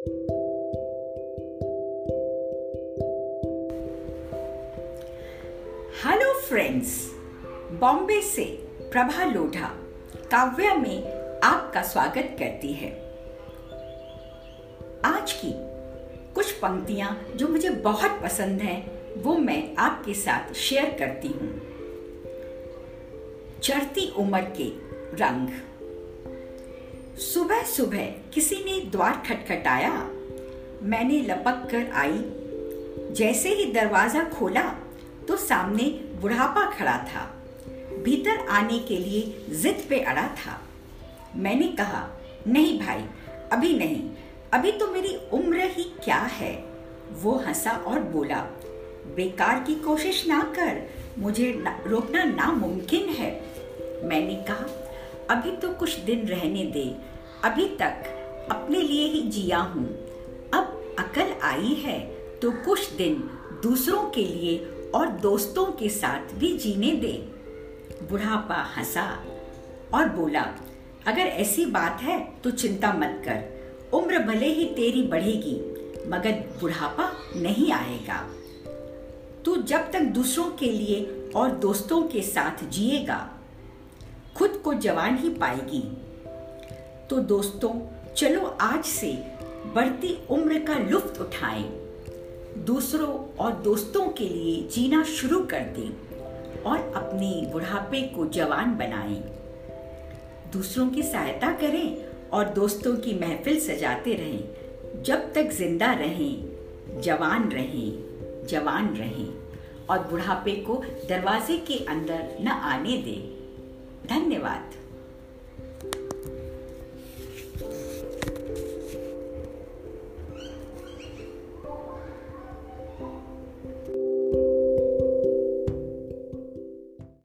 Hello friends Bombay से प्रभा लोढ़ा काव्या में आपका स्वागत करती है। आज की कुछ पंक्तियाँ जो मुझे बहुत पसंद हैं, वो मैं आपके साथ शेयर करती हूँ। चढ़ती उम्र के रंग। सुबह सुबह किसी ने द्वार खटखटाया। मैंने लपक कर आई। जैसे ही दरवाज़ा खोला तो सामने बुढ़ापा खड़ा था। भीतर आने के लिए जिद पे अड़ा था। मैंने कहा, नहीं भाई, अभी नहीं। अभी तो मेरी उम्र ही क्या है? वो हंसा और बोला, बेकार की कोशिश ना कर। मुझे रोकना नामुमकिन है। मैंने कहा, अभी तो कुछ दिन रहने दे। अभी तक अपने लिए ही जिया हूँ। अब अकल आई है तो कुछ दिन दूसरों के लिए और दोस्तों के साथ भी जीने दे। बुढ़ापा हंसा और बोला, अगर ऐसी बात है तो चिंता मत कर। उम्र भले ही तेरी बढ़ेगी, मगर बुढ़ापा नहीं आएगा। तू जब तक दूसरों के लिए और दोस्तों के साथ जिएगा, खुद को जवान ही पाएगी। तो दोस्तों, चलो आज से बढ़ती उम्र का लुफ्त उठाएँ। दूसरों और दोस्तों के लिए जीना शुरू कर दें और अपने बुढ़ापे को जवान बनाएँ। दूसरों की सहायता करें और दोस्तों की महफिल सजाते रहें। जब तक ज़िंदा रहें, जवान रहें जवान रहें और बुढ़ापे को दरवाजे के अंदर न आने दें। धन्यवाद।